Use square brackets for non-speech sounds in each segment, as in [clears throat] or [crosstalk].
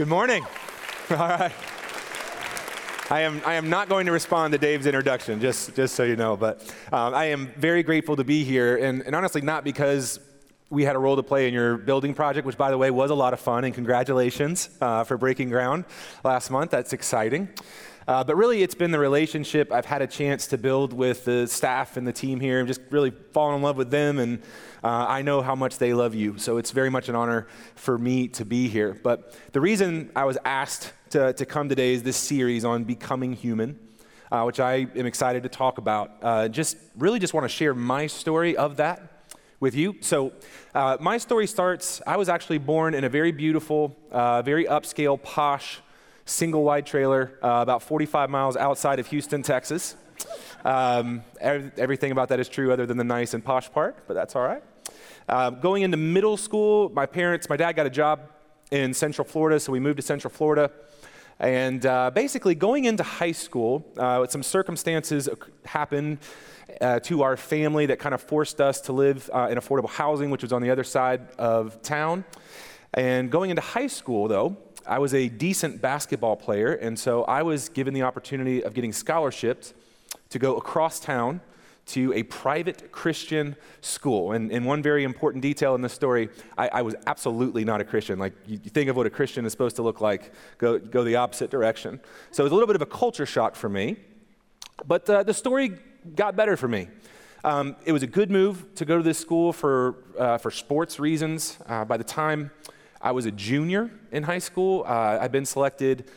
Good morning. [laughs] All right. I am, I am not going to respond to Dave's introduction, just, just so you know. But um, I am very grateful to be here, and, and honestly, not because we had a role to play in your building project, which, by the way, was a lot of fun, and congratulations uh, for breaking ground last month. That's exciting. Uh, but really, it's been the relationship I've had a chance to build with the staff and the team here, and just really falling in love with them. And uh, I know how much they love you. So it's very much an honor for me to be here. But the reason I was asked to, to come today is this series on becoming human. Uh, which I am excited to talk about. Uh, just really just want to share my story of that with you. So, uh, my story starts. I was actually born in a very beautiful, uh, very upscale, posh, single wide trailer uh, about 45 miles outside of Houston, Texas. Um, every, everything about that is true other than the nice and posh part, but that's all right. Uh, going into middle school, my parents, my dad got a job in Central Florida, so we moved to Central Florida. And uh, basically, going into high school, uh, some circumstances happened uh, to our family that kind of forced us to live uh, in affordable housing, which was on the other side of town. And going into high school, though, I was a decent basketball player, and so I was given the opportunity of getting scholarships to go across town to a private Christian school. And, and one very important detail in this story I, I was absolutely not a Christian. Like, you, you, think of what a Christian is supposed to look like, go, go the opposite direction. So it was a little bit of a culture shock for me. But uh, the story got better for me. Um, it was a good move to go to this school for, uh, for sports reasons. Uh, by the time I was a junior in high school, uh, I'd been selected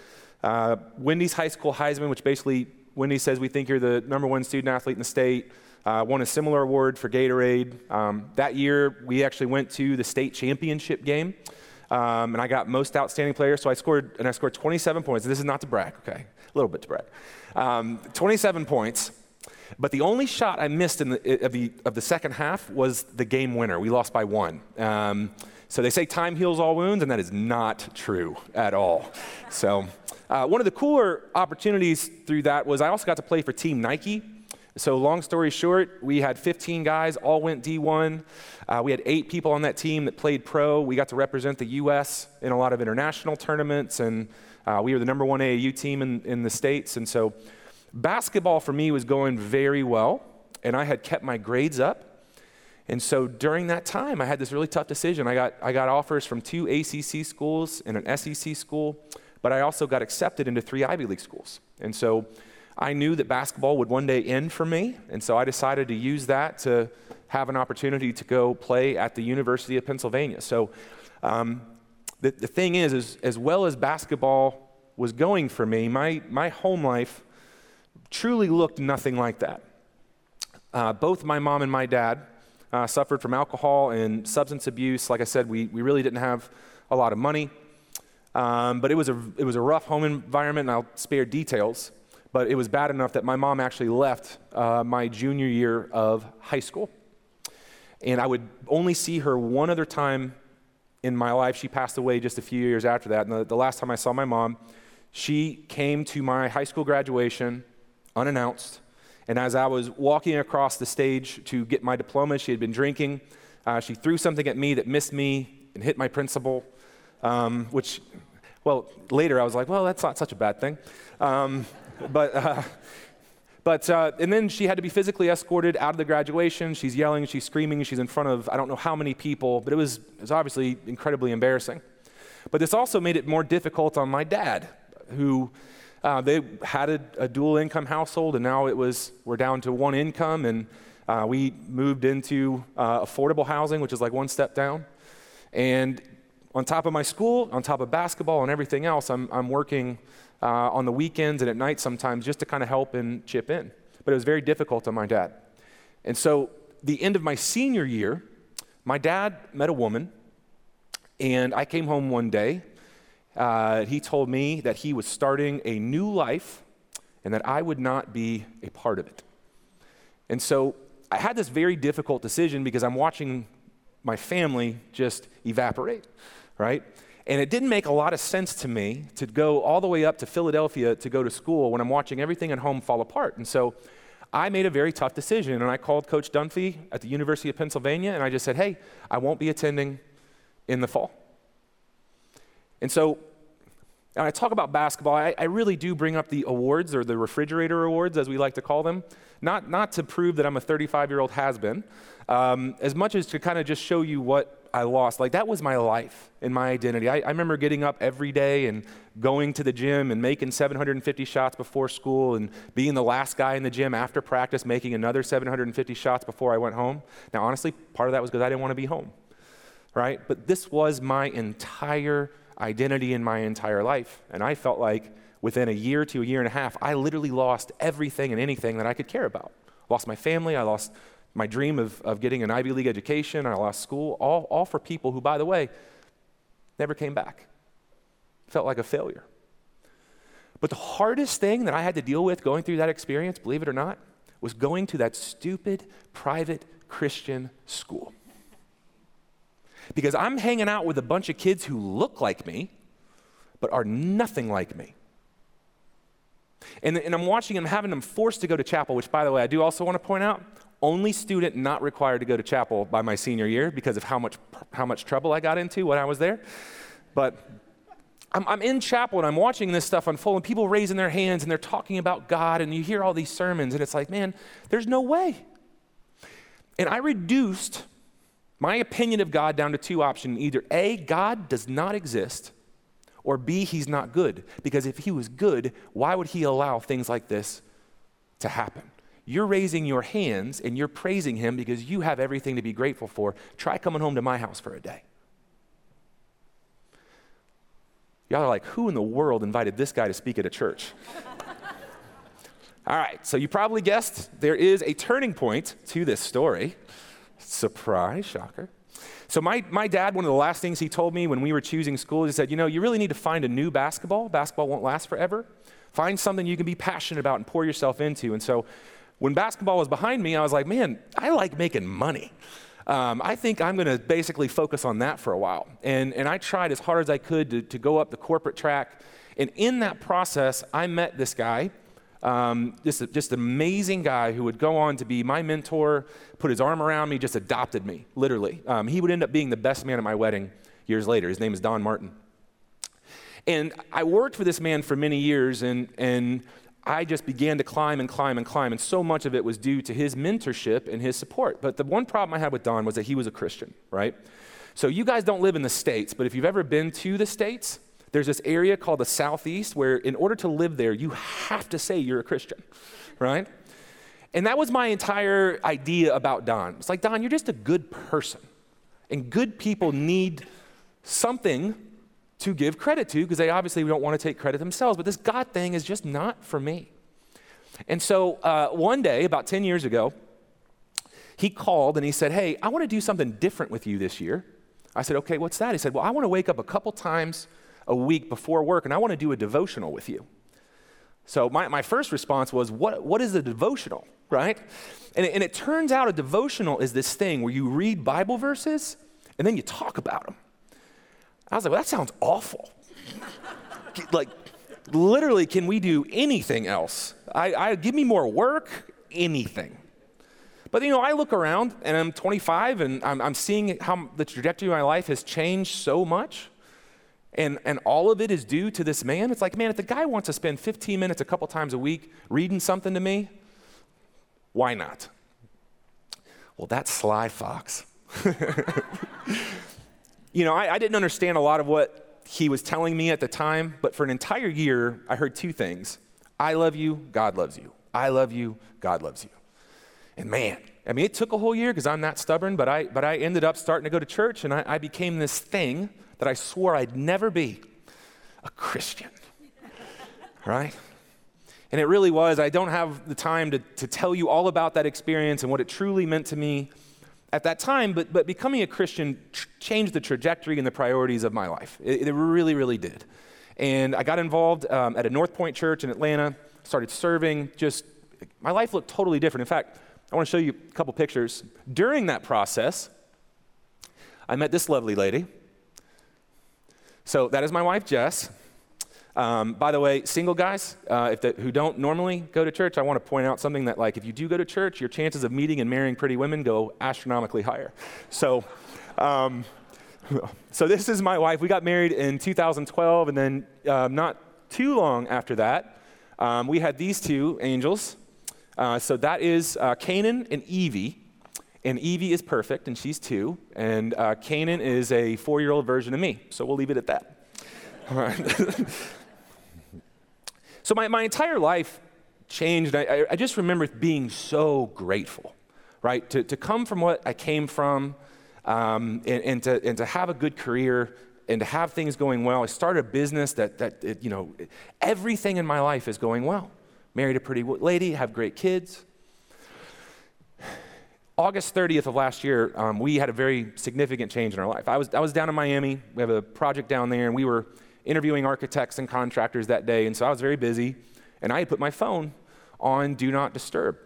uh, Wendy's High School Heisman, which basically Wendy says we think you're the number one student athlete in the state. Uh, won a similar award for Gatorade. Um, that year, we actually went to the state championship game, um, and I got most outstanding player. So I scored, and I scored 27 points. This is not to brag, okay? A little bit to brag. Um, 27 points. But the only shot I missed in the, of, the, of the second half was the game winner. We lost by one. So they say time heals all wounds, and that is not true at all. So uh, one of the cooler opportunities through that was I also got to play for Team Nike. So, long story short, we had 15 guys, all went D1. Uh, we had eight people on that team that played pro. We got to represent the U.S. in a lot of international tournaments, and uh, we were the number one AAU team in, in the States. And so, basketball for me was going very well, and I had kept my grades up. And so, during that time, I had this really tough decision. I got, I got offers from two ACC schools and an SEC school but I also got accepted into three Ivy League schools. And so I knew that basketball would one day end for me, and so I decided to use that to have an opportunity to go play at the University of Pennsylvania. So um, the, the thing is, is, as well as basketball was going for me, my, my home life truly looked nothing like that. Uh, both my mom and my dad uh, suffered from alcohol and substance abuse. Like I said, we, we really didn't have a lot of money. Um, but it was, a, it was a rough home environment, and I'll spare details. But it was bad enough that my mom actually left uh, my junior year of high school. And I would only see her one other time in my life. She passed away just a few years after that. And the, the last time I saw my mom, she came to my high school graduation unannounced. And as I was walking across the stage to get my diploma, she had been drinking. Uh, she threw something at me that missed me and hit my principal um, which, well, later I was like, well, that's not such a bad thing. Um, but, uh, but uh, and then she had to be physically escorted out of the graduation. She's yelling, she's screaming, she's in front of I don't know how many people, but it was, it was obviously incredibly embarrassing. But this also made it more difficult on my dad, who uh, they had a, a, dual income household, and now it was we're down to one income, and uh, we moved into uh, affordable housing, which is like one step down. And on top of my school, on top of basketball and everything else, I'm, I'm working uh, on the weekends and at night sometimes just to kind of help and chip in. But it was very difficult on my dad. And so, the end of my senior year, my dad met a woman, and I came home one day. Uh, he told me that he was starting a new life and that I would not be a part of it. And so, I had this very difficult decision because I'm watching my family just evaporate right? And it didn't make a lot of sense to me to go all the way up to Philadelphia to go to school when I'm watching everything at home fall apart. And so I made a very tough decision. And I called Coach Dunphy at the University of Pennsylvania and I just said, hey, I won't be attending in the fall. And so And I talk about basketball, I, I, really do bring up the awards or the refrigerator awards, as we like to call them, not, not to prove that I'm a 35 year old has been, um, as much as to kind of just show you what I lost. Like that was my life and my identity. I, I, remember getting up every day and going to the gym and making 750 shots before school and being the last guy in the gym after practice, making another 750 shots before I went home. Now, honestly, part of that was because I didn't want to be home, right? But this was my entire identity in my entire life. And I felt like within a year to a year and a half, I literally lost everything and anything that I could care about. Lost my family, I lost my dream of, of getting an Ivy League education, I lost school, all, all for people who, by the way, never came back. Felt like a failure. But the hardest thing that I had to deal with going through that experience, believe it or not, was going to that stupid private Christian school. Because I'm hanging out with a bunch of kids who look like me, but are nothing like me. And, and I'm watching them, having them forced to go to chapel, which, by the way, I do also want to point out only student not required to go to chapel by my senior year because of how much, how much trouble I got into when I was there. But I'm, I'm, in chapel and I'm watching this stuff unfold, and people raising their hands and they're talking about God, and you hear all these sermons, and it's like, man, there's no way. And I reduced my opinion of God down to two options either A, God does not exist, or B, he's not good. Because if he was good, why would he allow things like this to happen? You're raising your hands and you're praising him because you have everything to be grateful for. Try coming home to my house for a day. Y'all are like, who in the world invited this guy to speak at a church? [laughs] All right, so you probably guessed there is a turning point to this story. Surprise, shocker. So, my, my dad, one of the last things he told me when we were choosing school, he said, You know, you really need to find a new basketball. Basketball won't last forever. Find something you can be passionate about and pour yourself into. And so, when basketball was behind me, I was like, man, I like making money. Um, I think I'm going to basically focus on that for a while. And, and I tried as hard as I could to, to go up the corporate track. And in that process, I met this guy, um, just, just an amazing guy who would go on to be my mentor, put his arm around me, just adopted me, literally. Um, he would end up being the best man at my wedding years later. His name is Don Martin. And I worked for this man for many years, and, and I just began to climb and climb and climb, and so much of it was due to his mentorship and his support. But the one problem I had with Don was that he was a Christian, right? So you guys don't live in the States, but if you've ever been to the States, there's this area called the Southeast where, in order to live there, you have to say you're a Christian, right? And that was my entire idea about Don. It's like, Don, you're just a good person. And good people need something to give credit to because they obviously don't want to take credit themselves. But this God thing is just not for me. And so uh, one day, about 10 years ago, he called and he said, Hey, I want to do something different with you this year. I said, Okay, what's that? He said, Well, I want to wake up a couple times a week before work and I want to do a devotional with you. So my, my first response was, What, what is a devotional, right? And it, and it turns out a devotional is this thing where you read Bible verses and then you talk about them. I was like, well, that sounds awful. [laughs] like, literally, can we do anything else? I, I, give me more work, anything. But you know, I look around and I'm 25 and I'm, I'm seeing how the trajectory of my life has changed so much. And, and all of it is due to this man. It's like, man, if the guy wants to spend 15 minutes a couple times a week reading something to me, why not? Well, that's Sly Fox. [laughs] you know, I, I didn't understand a lot of what he was telling me at the time, but for an entire year, I heard two things I love you, God loves you. I love you, God loves you. And man, I mean, it took a whole year because I'm not stubborn, but I, but I ended up starting to go to church and I, I became this thing that I swore I'd never be a Christian. right? And it really was. I don't have the time to, to tell you all about that experience and what it truly meant to me at that time, but, but becoming a Christian ch- changed the trajectory and the priorities of my life. It, it really, really did. And I got involved um, at a North Point church in Atlanta, started serving, just, my life looked totally different. In fact, I want to show you a couple pictures. During that process, I met this lovely lady. So that is my wife, Jess. Um, by the way, single guys uh, the, who don't normally go to church, I want to point out something that, like, if you do go to church, your chances of meeting and marrying pretty women go astronomically higher. So, um, [laughs] so this is my wife. We got married in 2012, and then um, not too long after that, um, we had these two angels. Uh, so that is uh, Canaan and Evie. And Evie is perfect, and she's two. And uh, Canaan is a four year old version of me. So we'll leave it at that. [laughs] All right. [laughs] so my, my entire life changed. I, I just remember being so grateful, right? To, to come from what I came from um, and, and, to, and to have a good career and to have things going well. I started a business that, that it, you know, everything in my life is going well. Married a pretty lady, have great kids. August 30th of last year, um, we had a very significant change in our life. I was, I was down in Miami. We have a project down there, and we were interviewing architects and contractors that day. And so I was very busy, and I had put my phone on Do Not Disturb.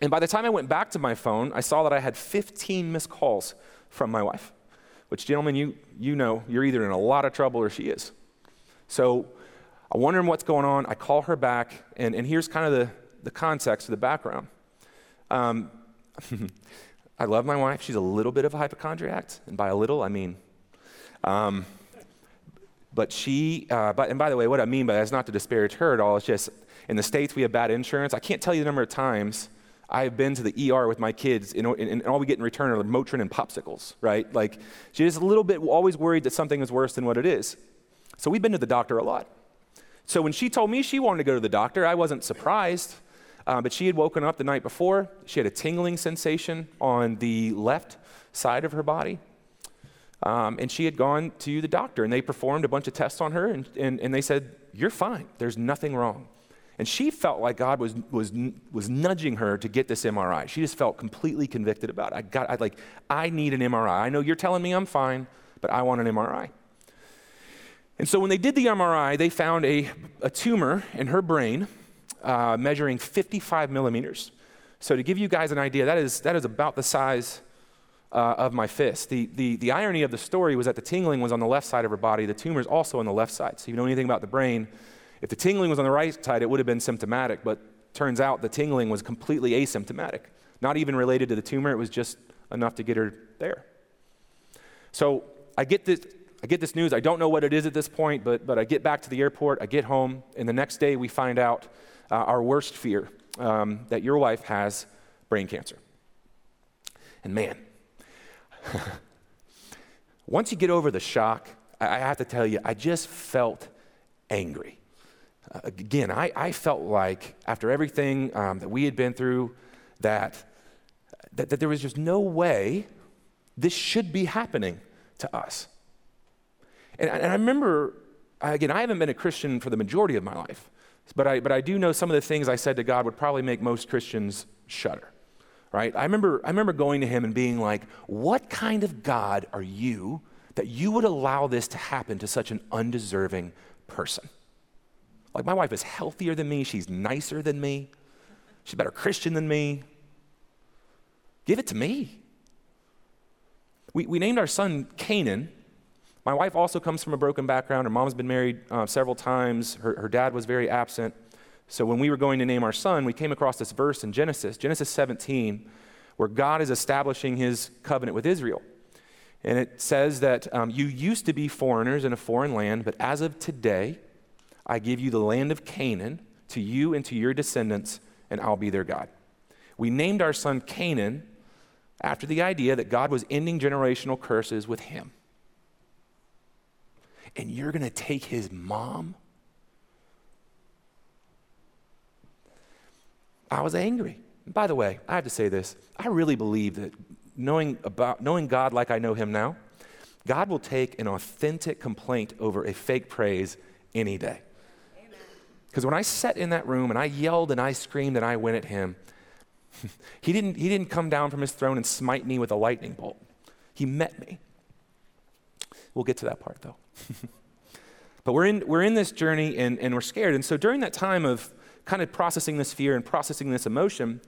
And by the time I went back to my phone, I saw that I had 15 missed calls from my wife, which, gentlemen, you, you know you're either in a lot of trouble or she is. So I'm wondering what's going on. I call her back, and, and here's kind of the, the context, the background. Um, [laughs] I love my wife. She's a little bit of a hypochondriac, and by a little, I mean. Um, but she, uh, but, and by the way, what I mean by that is not to disparage her at all. It's just in the States, we have bad insurance. I can't tell you the number of times I have been to the ER with my kids, and, and, and all we get in return are Motrin and popsicles, right? Like, she's just a little bit always worried that something is worse than what it is. So we've been to the doctor a lot. So when she told me she wanted to go to the doctor, I wasn't surprised. Uh, but she had woken up the night before. She had a tingling sensation on the left side of her body. Um, and she had gone to the doctor, and they performed a bunch of tests on her, and, and, and they said, You're fine. There's nothing wrong. And she felt like God was, was, was nudging her to get this MRI. She just felt completely convicted about it. I got, I like, I need an MRI. I know you're telling me I'm fine, but I want an MRI. And so when they did the MRI, they found a, a tumor in her brain uh, measuring 55 millimeters. So to give you guys an idea, that is, that is about the size uh, of my fist. The, the, the irony of the story was that the tingling was on the left side of her body. The tumor is also on the left side. So you know anything about the brain, if the tingling was on the right side, it would have been symptomatic, but turns out the tingling was completely asymptomatic. Not even related to the tumor, it was just enough to get her there. So I get this, I get this news. I don't know what it is at this point, but, but I get back to the airport, I get home, and the next day we find out uh, our worst fear um, that your wife has brain cancer. And man, [laughs] once you get over the shock, I, I have to tell you, I just felt angry. Uh, again, I, I, felt like after everything um, that we had been through, that, that, that there was just no way this should be happening to us. And, and I remember, again, I haven't been a Christian for the majority of my life, but I, but I do know some of the things I said to God would probably make most Christians shudder. Right? I remember, I remember going to him and being like, What kind of God are you that you would allow this to happen to such an undeserving person? Like, my wife is healthier than me. She's nicer than me. She's a better Christian than me. Give it to me. We, we named our son Canaan. My wife also comes from a broken background. Her mom's been married uh, several times. Her, her dad was very absent. So when we were going to name our son, we came across this verse in Genesis, Genesis 17, where God is establishing his covenant with Israel. And it says that um, you used to be foreigners in a foreign land, but as of today, I give you the land of Canaan to you and to your descendants, and I'll be their God. We named our son Canaan after the idea that God was ending generational curses with him. And you're going to take his mom? I was angry. by the way, I have to say this. I really believe that knowing about knowing God like I know him now, God will take an authentic complaint over a fake praise any day. Because when I sat in that room and I yelled and I screamed and I went at him, [laughs] he, didn't, he didn't come down from his throne and smite me with a lightning bolt. He met me. We'll get to that part though. [laughs] but we're in, we're in this journey and, and we're scared. And so during that time of kind of processing this fear and processing this emotion,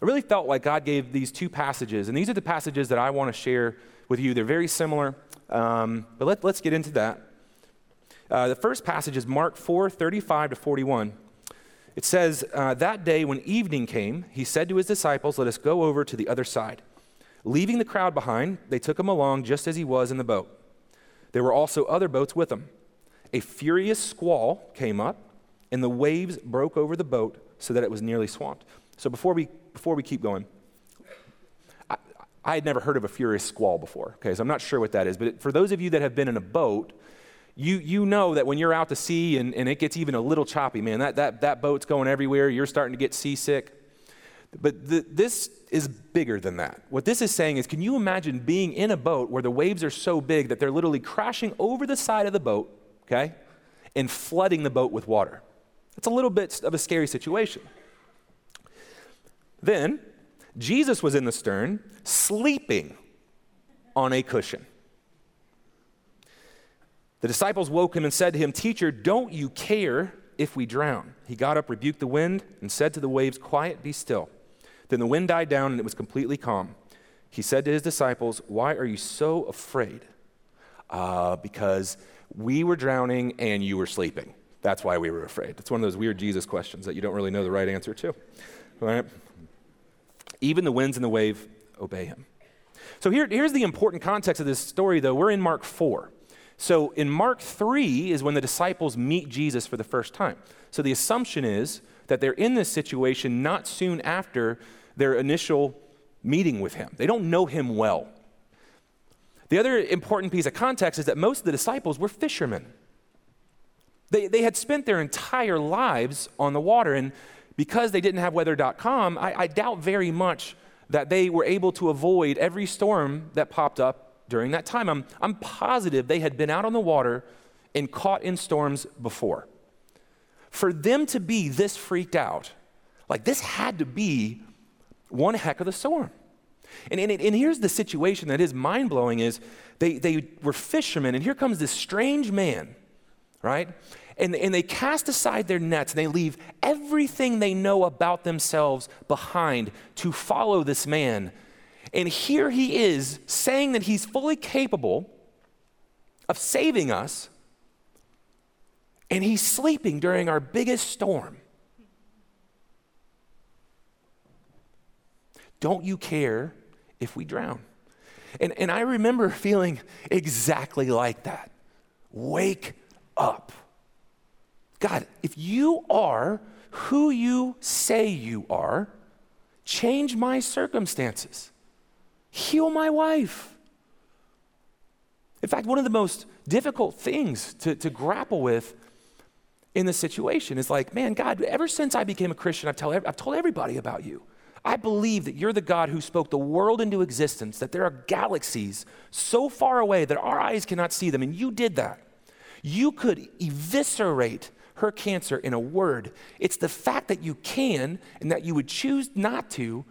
I really felt like God gave these two passages. And these are the passages that I want to share with you. They're very similar, um, but let, let's get into that. Uh, the first passage is Mark 4 35 to 41. It says, uh, That day when evening came, he said to his disciples, Let us go over to the other side. Leaving the crowd behind, they took him along just as he was in the boat. There were also other boats with him. A furious squall came up, and the waves broke over the boat so that it was nearly swamped. So before we, before we keep going, I, I had never heard of a furious squall before, okay, so I'm not sure what that is. But for those of you that have been in a boat, you, you know that when you're out to sea and, and it gets even a little choppy, man, that, that, that boat's going everywhere, you're starting to get seasick. But the, this is bigger than that. What this is saying is can you imagine being in a boat where the waves are so big that they're literally crashing over the side of the boat, okay, and flooding the boat with water? That's a little bit of a scary situation. Then, Jesus was in the stern, sleeping on a cushion. The disciples woke him and said to him, Teacher, don't you care if we drown? He got up, rebuked the wind, and said to the waves, Quiet, be still. Then the wind died down and it was completely calm. He said to his disciples, Why are you so afraid? Uh, because we were drowning and you were sleeping. That's why we were afraid. It's one of those weird Jesus questions that you don't really know the right answer to. Right? Even the winds and the wave obey him. So here, here's the important context of this story, though. We're in Mark 4. So in Mark 3 is when the disciples meet Jesus for the first time. So the assumption is that they're in this situation not soon after their initial meeting with him. They don't know him well. The other important piece of context is that most of the disciples were fishermen. They, they had spent their entire lives on the water, and because they didn't have weather.com, I, I doubt very much that they were able to avoid every storm that popped up during that time. I'm, I'm positive they had been out on the water and caught in storms before. For them to be this freaked out, like this had to be one heck of a storm. And, and, and here's the situation that is mind blowing is they, they were fishermen, and here comes this strange man, right? And, and they cast aside their nets and they leave everything they know about themselves behind to follow this man. And here he is saying that he's fully capable of saving us, and he's sleeping during our biggest storm. Don't you care if we drown? And, and I remember [laughs] feeling exactly like that. Wake up. God, if you are who you say you are, change my circumstances, heal my wife. In fact, one of the most difficult things to, to grapple with in this situation is like, man, God, ever since I became a Christian, I've, tell, I've told everybody about you. I believe that you're the God who spoke the world into existence, that there are galaxies so far away that our eyes cannot see them, and you did that. You could eviscerate her cancer in a word. It's the fact that you can and that you would choose not to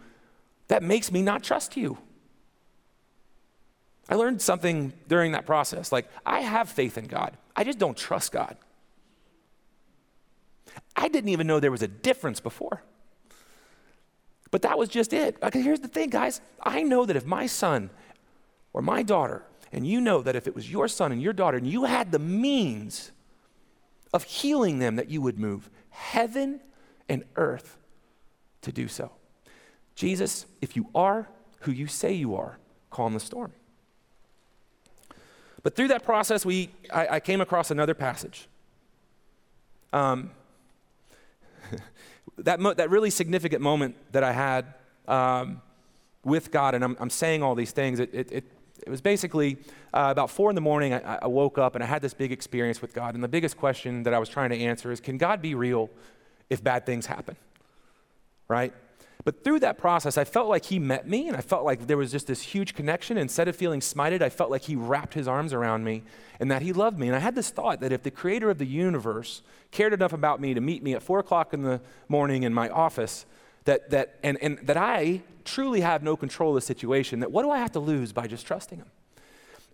that makes me not trust you. I learned something during that process. Like, I have faith in God, I just don't trust God. I didn't even know there was a difference before. But that was just it. Okay, here's the thing, guys. I know that if my son or my daughter, and you know that if it was your son and your daughter, and you had the means of healing them, that you would move heaven and earth to do so. Jesus, if you are who you say you are, calm the storm. But through that process, we, I, I came across another passage. Um, [laughs] that, mo- that really significant moment that I had um, with God, and I'm, I'm, saying all these things, it, it, it, it was basically uh, about four in the morning. I, I, woke up and I had this big experience with God. And the biggest question that I was trying to answer is can God be real if bad things happen? Right? But through that process, I felt like he met me and I felt like there was just this huge connection. Instead of feeling smited, I felt like he wrapped his arms around me and that he loved me. And I had this thought that if the creator of the universe cared enough about me to meet me at four o'clock in the morning in my office, that, that, and, and that I truly have no control of the situation, that what do I have to lose by just trusting him?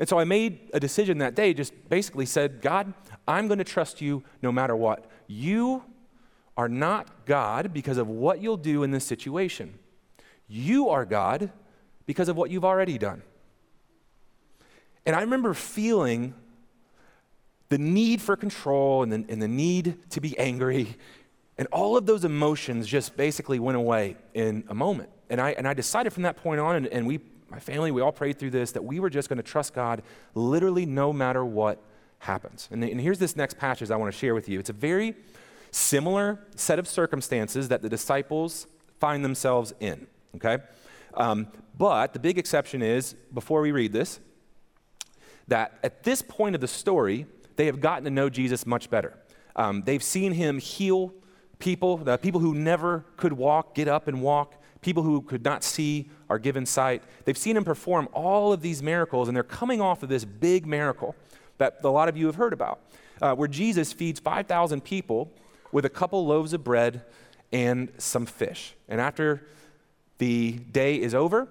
And so I made a decision that day, just basically said, God, I'm going to trust you no matter what. You are not God because of what you'll do in this situation. You are God because of what you've already done. And I remember feeling the need for control and the, and the need to be angry. And all of those emotions just basically went away in a moment. And I, and I decided from that point on, and, and we, my family, we all prayed through this, that we were just going to trust God literally no matter what happens. And, and here's this next passage I want to share with you. It's a very similar set of circumstances that the disciples find themselves in, okay? Um, but the big exception is, before we read this, that at this point of the story, they have gotten to know Jesus much better. Um, they've seen him heal people, the people who never could walk, get up and walk. People who could not see are given sight. They've seen him perform all of these miracles, and they're coming off of this big miracle that a lot of you have heard about, uh, where Jesus feeds 5,000 people with a couple loaves of bread and some fish. And after the day is over,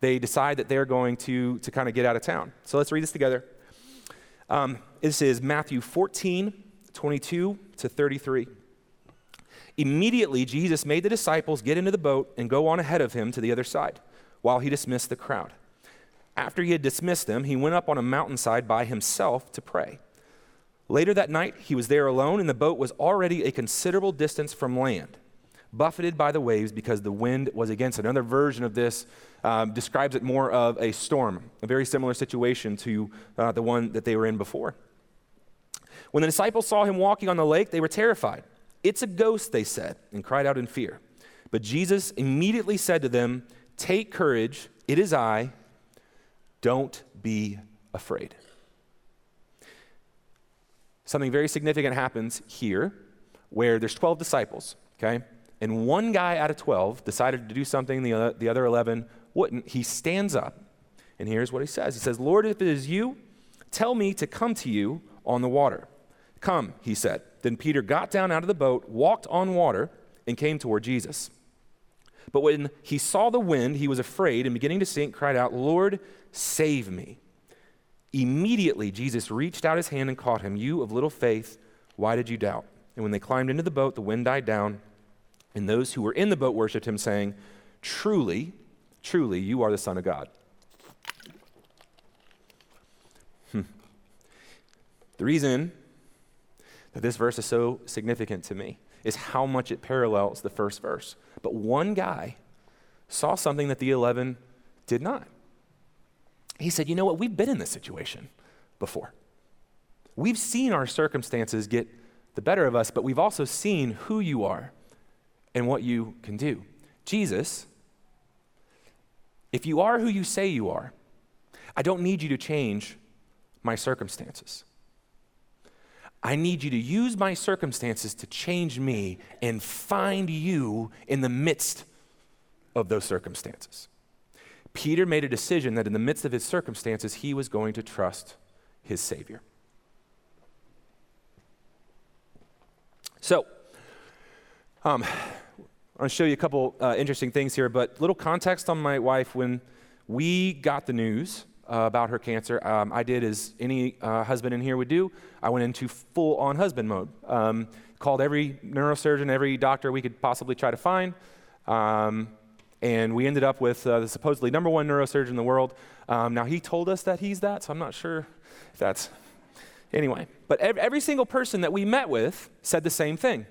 they decide that they're going to, to kind of get out of town. So let's read this together. Um, this is Matthew 14, 22 to 33. Immediately, Jesus made the disciples get into the boat and go on ahead of him to the other side while he dismissed the crowd. After he had dismissed them, he went up on a mountainside by himself to pray. Later that night, he was there alone, and the boat was already a considerable distance from land, buffeted by the waves because the wind was against. Another version of this um, describes it more of a storm, a very similar situation to uh, the one that they were in before. When the disciples saw him walking on the lake, they were terrified. It's a ghost, they said, and cried out in fear. But Jesus immediately said to them, Take courage, it is I, don't be afraid. Something very significant happens here where there's 12 disciples, okay? And one guy out of 12 decided to do something the other, the other 11 wouldn't. He stands up, and here's what he says He says, Lord, if it is you, tell me to come to you on the water. Come, he said. Then Peter got down out of the boat, walked on water, and came toward Jesus. But when he saw the wind, he was afraid and beginning to sink, cried out, Lord, save me. Immediately, Jesus reached out his hand and caught him. You of little faith, why did you doubt? And when they climbed into the boat, the wind died down, and those who were in the boat worshiped him, saying, Truly, truly, you are the Son of God. Hmm. The reason that this verse is so significant to me is how much it parallels the first verse. But one guy saw something that the 11 did not. He said, You know what? We've been in this situation before. We've seen our circumstances get the better of us, but we've also seen who you are and what you can do. Jesus, if you are who you say you are, I don't need you to change my circumstances. I need you to use my circumstances to change me and find you in the midst of those circumstances. Peter made a decision that in the midst of his circumstances, he was going to trust his Savior. So, um, I want to show you a couple uh, interesting things here, but little context on my wife. When we got the news uh, about her cancer, um, I did as any uh, husband in here would do. I went into full on husband mode. Um, called every neurosurgeon, every doctor we could possibly try to find. Um, and we ended up with uh, the supposedly number one neurosurgeon in the world. Um, now, he told us that he's that, so I'm not sure if that's. Anyway, but every, every single person that we met with said the same thing.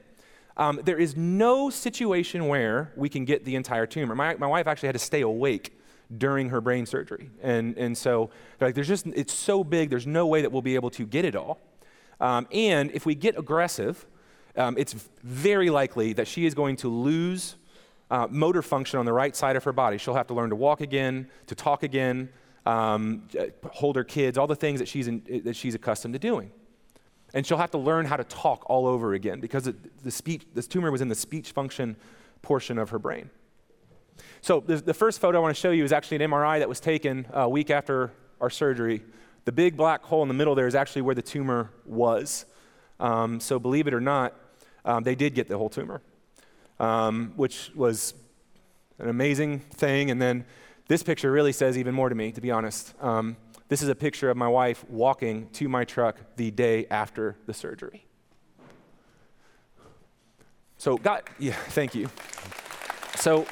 Um, there is no situation where we can get the entire tumor. My, my wife actually had to stay awake during her brain surgery. And, and so, like, there's just, it's so big, there's no way that we'll be able to get it all. Um, and if we get aggressive, um, it's very likely that she is going to lose uh, motor function on the right side of her body. She'll have to learn to walk again, to talk again, um, hold her kids, all the things that she's, in, that she's accustomed to doing. And she'll have to learn how to talk all over again because it, the speech, this tumor was in the speech function portion of her brain. So the, the first photo I want to show you is actually an MRI that was taken a week after our surgery. The big black hole in the middle there is actually where the tumor was. Um, so believe it or not, um, they did get the whole tumor, um, which was an amazing thing. And then this picture really says even more to me, to be honest. Um, this is a picture of my wife walking to my truck the day after the surgery. So, God, yeah, thank you. So,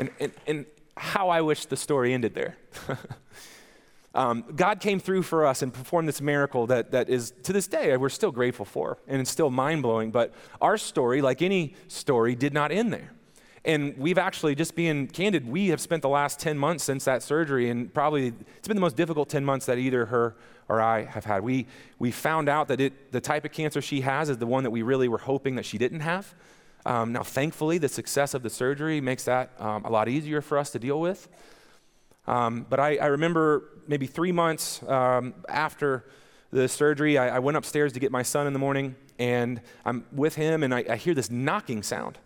And, and, and how I wish the story ended there. [laughs] um, God came through for us and performed this miracle that, that is, to this day, we're still grateful for. And it's still mind blowing. But our story, like any story, did not end there. And we've actually, just being candid, we have spent the last 10 months since that surgery, and probably it's been the most difficult 10 months that either her or I have had. We, we found out that it, the type of cancer she has is the one that we really were hoping that she didn't have. Um, now, thankfully, the success of the surgery makes that um, a lot easier for us to deal with. Um, but I, I, remember maybe three months um, after the surgery, I, I, went upstairs to get my son in the morning, and I'm with him, and I, I hear this knocking sound.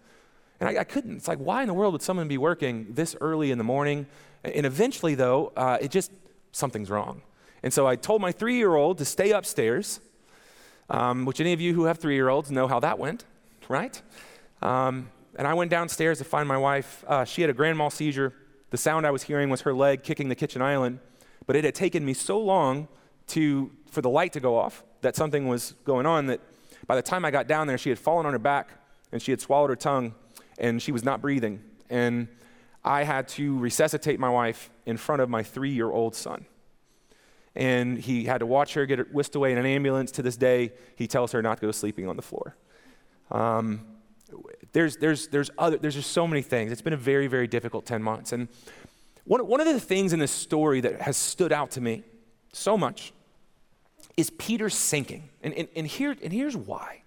And I, couldn't. It's like, why in the world would someone be working this early in the morning? And eventually, though, uh, it just, something's wrong. And so I told my three year old to stay upstairs, um, which any of you who have three year olds know how that went, right? Um, and I went downstairs to find my wife. Uh, she had a grand mal seizure. The sound I was hearing was her leg kicking the kitchen island, but it had taken me so long to, for the light to go off that something was going on that by the time I got down there, she had fallen on her back and she had swallowed her tongue and she was not breathing. And I had to resuscitate my wife in front of my three year old son. And he had to watch her get whisked away in an ambulance. To this day, he tells her not to go sleeping on the floor. Um, there's, there's, there's, other, there's just so many things. It's been a very, very difficult 10 months. And one, one of the things in this story that has stood out to me so much is Peter sinking. And, and, and, here, and here's why.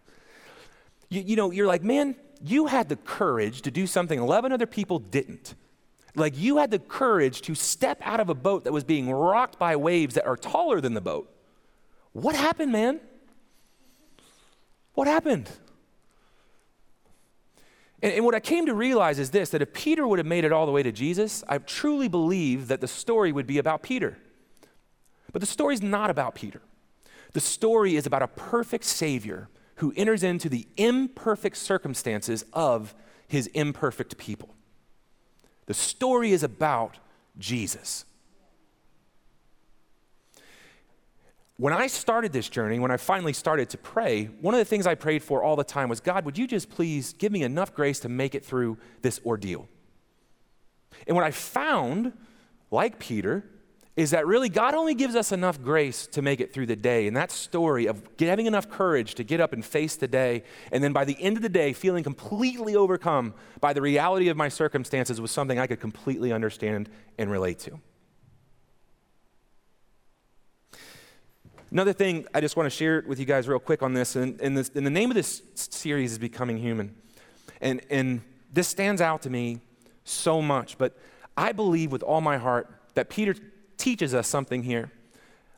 You, you know, you're like, man, you had the courage to do something 11 other people didn't. Like you had the courage to step out of a boat that was being rocked by waves that are taller than the boat. What happened, man? What happened? And, and, what I came to realize is this that if Peter would have made it all the way to Jesus, I truly believe that the story would be about Peter. But the story is not about Peter. The story is about a perfect Savior who enters into the imperfect circumstances of his imperfect people. The story is about Jesus. When I started this journey, when I finally started to pray, one of the things I prayed for all the time was God, would you just please give me enough grace to make it through this ordeal? And what I found, like Peter, is that really God only gives us enough grace to make it through the day. And that story of having enough courage to get up and face the day, and then by the end of the day, feeling completely overcome by the reality of my circumstances was something I could completely understand and relate to. Another thing I just want to share with you guys real quick on this, and, and, this, and the name of this series is Becoming Human. And, and this stands out to me so much, but I believe with all my heart that Peter teaches us something here.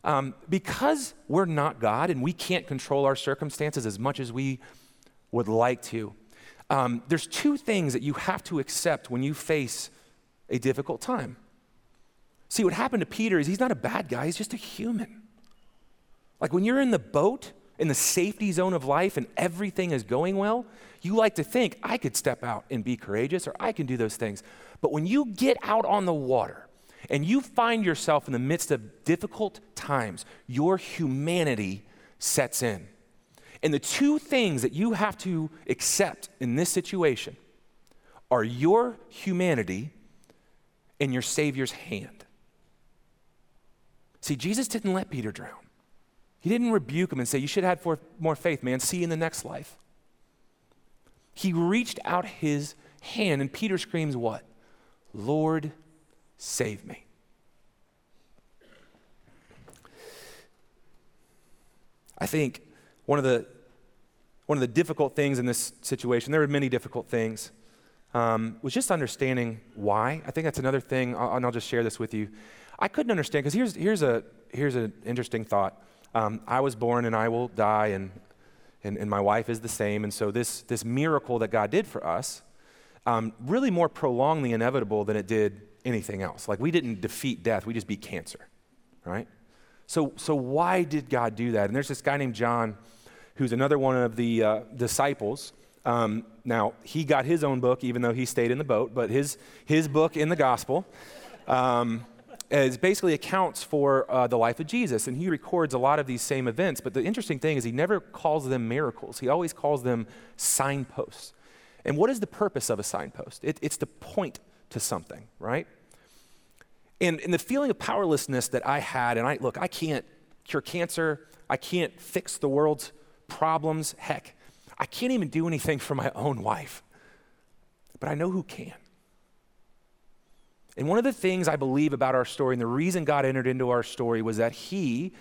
Um, because we're not God and we can't control our circumstances as much as we would like to, um, there's two things that you have to accept when you face a difficult time. See, what happened to Peter is he's not a bad guy, he's just a human. Like when you're in the boat, in the safety zone of life, and everything is going well, you like to think, I could step out and be courageous, or I can do those things. But when you get out on the water, and you find yourself in the midst of difficult times, your humanity sets in. And the two things that you have to accept in this situation are your humanity and your Savior's hand. See, Jesus didn't let Peter drown. He didn't rebuke him and say, You should have had more faith, man. See you in the next life. He reached out his hand, and Peter screams, What? Lord, save me. I think one of the one of the difficult things in this situation, there were many difficult things, um, was just understanding why. I think that's another thing, and I'll just share this with you. I couldn't understand because here's here's a here's an interesting thought. Um, I was born and I will die, and, and and my wife is the same, and so this this miracle that God did for us um, really more prolonged the inevitable than it did anything else. Like we didn't defeat death, we just beat cancer, right? So, so why did God do that? And there's this guy named John who's another one of the uh, disciples. Um, now, he got his own book, even though he stayed in the boat, but his, his book in the gospel um, is basically accounts for uh, the life of Jesus. And he records a lot of these same events. But the interesting thing is, he never calls them miracles, he always calls them signposts. And what is the purpose of a signpost? It, it's to point to something, right? And, and the feeling of powerlessness that I had, and I look, I can't cure cancer, I can't fix the world's problems. Heck, I can't even do anything [laughs] for my own wife. but I know who can. And one of the things I believe about our story, and the reason God entered into our story, was that He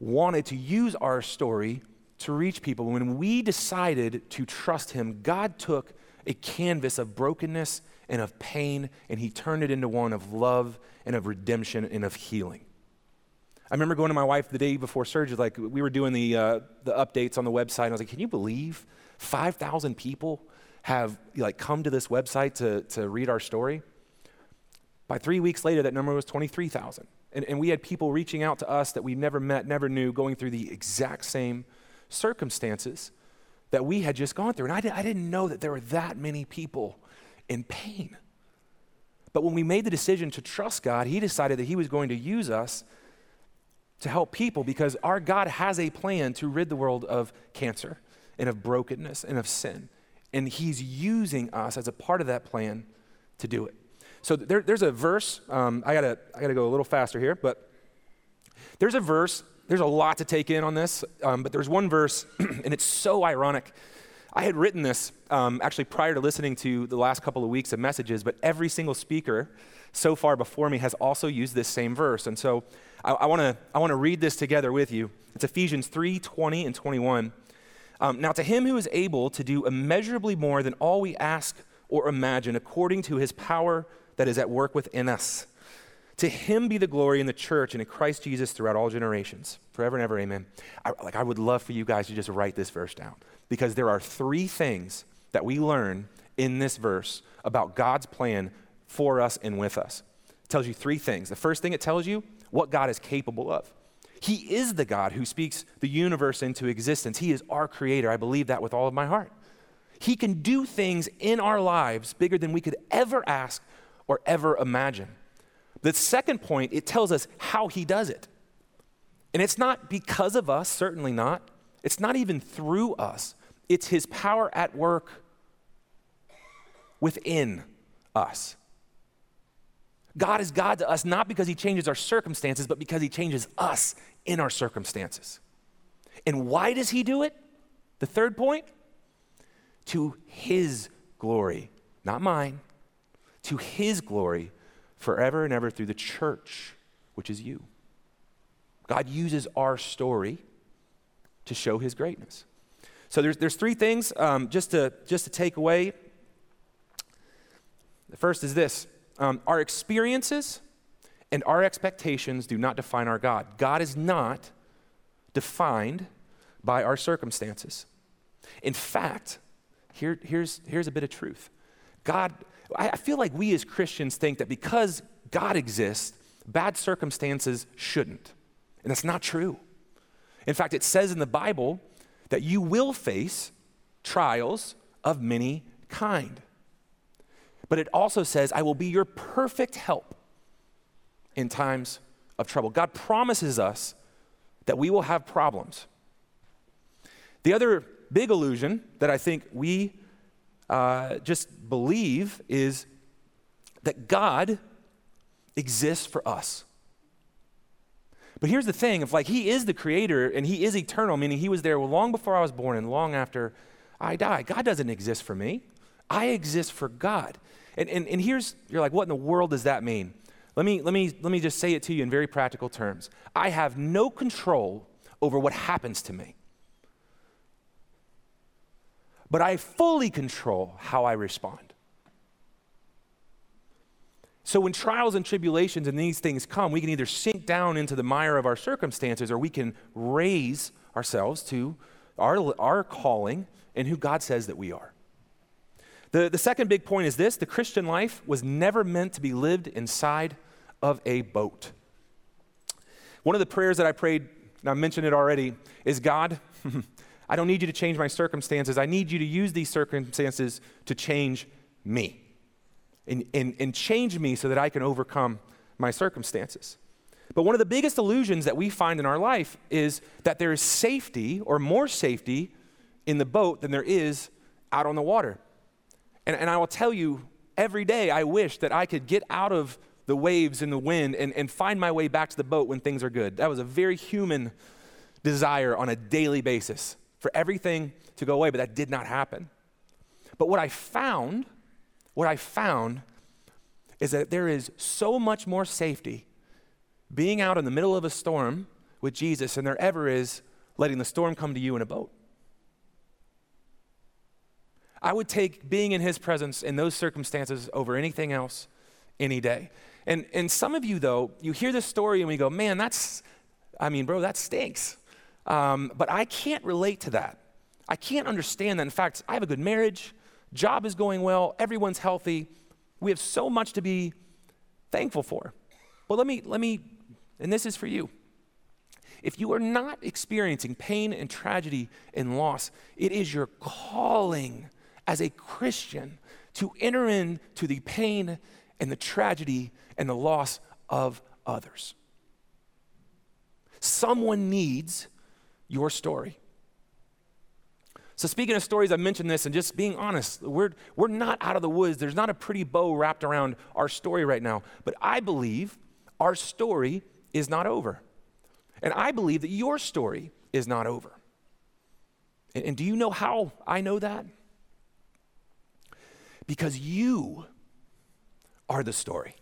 wanted to use our story to reach people. When we decided to trust Him, God took a canvas of brokenness and of pain, and He turned it into one of love and of redemption and of healing. I remember going to my wife the day before surgery, like we were doing the, uh, the updates on the website, and I was like, can you believe 5,000 people have like come to this website to, to read our story? By three weeks later, that number was 23,000. And, and we had people reaching out to us that we never met, never knew, going through the exact same circumstances that we had just gone through. And I, did, I didn't know that there were that many people in pain. But when we made the decision to trust God, He decided that He was going to use us to help people because our God has a plan to rid the world of cancer and of brokenness and of sin. And He's using us as a part of that plan to do it. So there, there's a verse, um, I, gotta, I gotta go a little faster here, but there's a verse, there's a lot to take in on this, um, but there's one verse, [clears throat] and it's so ironic. I had written this um, actually prior to listening to the last couple of weeks of messages, but every single speaker so far before me has also used this same verse. And so I, want to I wanna read this together with you. It's Ephesians 3 20 and 21. Um, now, to him who is able to do immeasurably more than all we ask or imagine, according to his power that is at work within us. To him be the glory in the church and in Christ Jesus throughout all generations, forever and ever. Amen. I, like I would love for you guys to just write this verse down because there are three things that we learn in this verse about God's plan for us and with us. It tells you three things. The first thing it tells you what God is capable of. He is the God who speaks the universe into existence. He is our creator. I believe that with all of my heart. He can do things in our lives bigger than we could ever ask or ever imagine. The second point, it tells us how he does it. And it's not because of us, certainly not. It's not even through us. It's his power at work within us. God is God to us not because he changes our circumstances, but because he changes us in our circumstances. And why does he do it? The third point to his glory, not mine, to his glory forever and ever through the church, which is you. God uses our story to show his greatness. So there's, there's three things um, just, to, just to take away. The first is this um, our experiences and our expectations do not define our God. God is not defined by our circumstances. In fact, here, here's, here's a bit of truth God I feel like we as Christians think that because God exists, bad circumstances shouldn't. And that's not true. In fact, it says in the Bible that you will face trials of many kind. But it also says, I will be your perfect help in times of trouble. God promises us that we will have problems. The other big illusion that I think we uh, just believe is that God exists for us. But here's the thing if like he is the creator and he is eternal, meaning he was there long before I was born and long after I die, God doesn't exist for me. I exist for God. And, and, and here's, you're like, what in the world does that mean? Let me, let, me, let me just say it to you in very practical terms. I have no control over what happens to me but I fully control how I respond. So when trials and tribulations and these things come, we can either sink down into the mire of our circumstances or we can raise ourselves to our, our calling and who God says that we are. The, the second big point is this the Christian life was never meant to be lived inside of a boat. One of the prayers that I prayed, and I mentioned it already, is God, [laughs] I don't need you to change my circumstances. I need you to use these circumstances to change me and, and, and change me so that I can overcome my circumstances. But one of the biggest illusions that we find in our life is that there is safety or more safety in the boat than there is out on the water. And, and I will tell you, every day I wish that I could get out of the waves and the wind and, and find my way back to the boat when things are good. That was a very human desire on a daily basis for everything to go away, but that did not happen. But what I found, what I found is that there is so much more safety being out in the middle of a storm with Jesus than there ever is letting the storm come to you in a boat. I would take being in his presence in those circumstances over anything else any day. And, and some of you, though, you hear this story and we go, man, that's, I mean, bro, that stinks. Um, but I can't relate to that. I can't understand that. In fact, I have a good marriage, job is going well, everyone's healthy. We have so much to be thankful for. But let me, let me, and this is for you. If you are not experiencing pain and tragedy and loss, it is your calling as a Christian to enter into the pain and the tragedy and the loss of others. Someone needs your story. So, speaking of stories, I mentioned this, and just being honest, we're, we're not out of the woods. There's not a pretty bow wrapped around our story right now. But I believe our story is not over. And I believe that your story is not over. And, and do you know how I know that? because you are the story.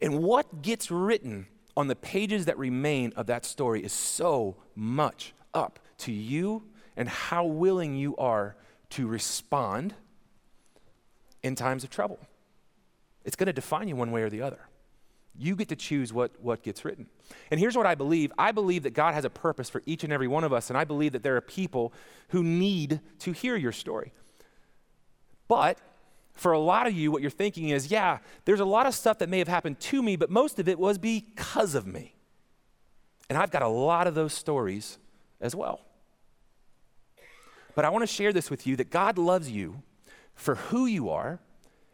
And what gets written on the pages that remain of that story is so much up to you and how willing you are to respond in times of trouble. It's going to define you one way or the other. You get to choose what, what gets written. And here's what I believe I believe that God has a purpose for each and every one of us, and I believe that there are people who need to hear your story. But for a lot of you, what you're thinking is, yeah, there's a lot of stuff that may have happened to me, but most of it was because of me. And I've got a lot of those stories as well. But I want to share this with you that God loves you for who you are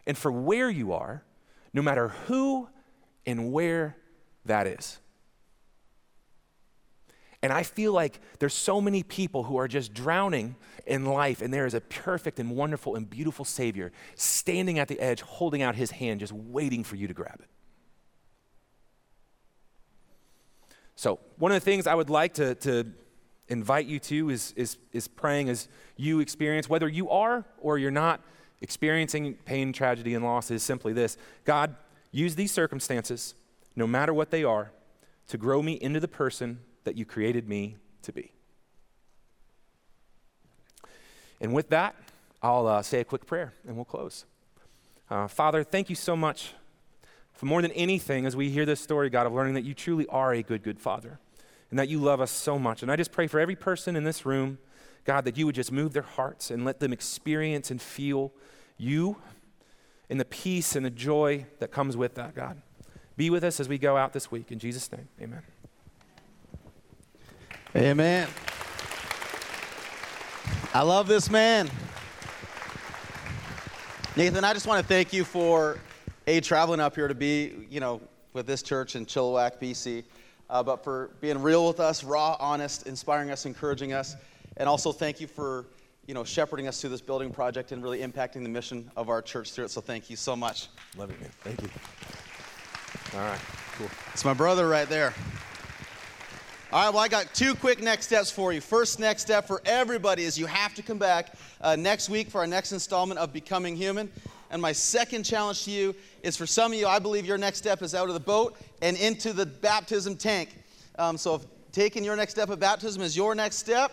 and for where you are, no matter who and where that is. And I feel like there's so many people who are just drowning in life, and there is a perfect and wonderful and beautiful Savior standing at the edge, holding out his hand, just waiting for you to grab it. So, one of the things I would like to, to invite you to is, is, is praying as you experience, whether you are or you're not experiencing pain, tragedy, and loss, is simply this God, use these circumstances, no matter what they are, to grow me into the person that you created me to be. And with that, I'll uh, say a quick prayer and we'll close. Uh, Father, thank you so much for more than anything as we hear this story, God, of learning that you truly are a good, good Father and that you love us so much. And I just pray for every person in this room, God, that you would just move their hearts and let them experience and feel you and the peace and the joy that comes with that, God. Be with us as we go out this week. In Jesus' name, amen. Amen. I love this man. Nathan, I just want to thank you for a traveling up here to be, you know, with this church in Chilliwack, BC, uh, but for being real with us, raw, honest, inspiring us, encouraging us, and also thank you for, you know, shepherding us through this building project and really impacting the mission of our church through it. So thank you so much. Love it, man. Thank you. All right, cool. It's my brother right there. All right, well, I got two quick next steps for you. First next step for everybody is you have to come back uh, next week for our next installment of Becoming Human. And my second challenge to you is for some of you, I believe your next step is out of the boat and into the baptism tank. Um, so if taking your next step of baptism is your next step,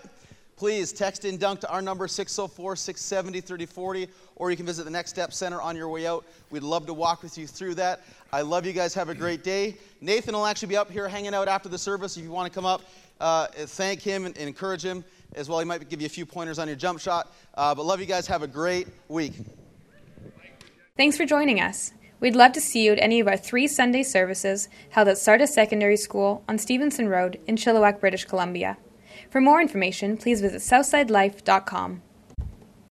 please text in dunk to our number 604 670 3040 or you can visit the next step center on your way out. We'd love to walk with you through that. I love you guys. Have a great day. Nathan will actually be up here hanging out after the service. If you want to come up uh, thank him and, encourage him as well. He might give you a few pointers on your jump shot. Uh, but love you guys. Have a great week. Thanks for joining us. We'd love to see you at any of our three Sunday services held at Sardis Secondary School on Stevenson Road in Chilliwack, British Columbia. For more information, please visit southsidelife.com.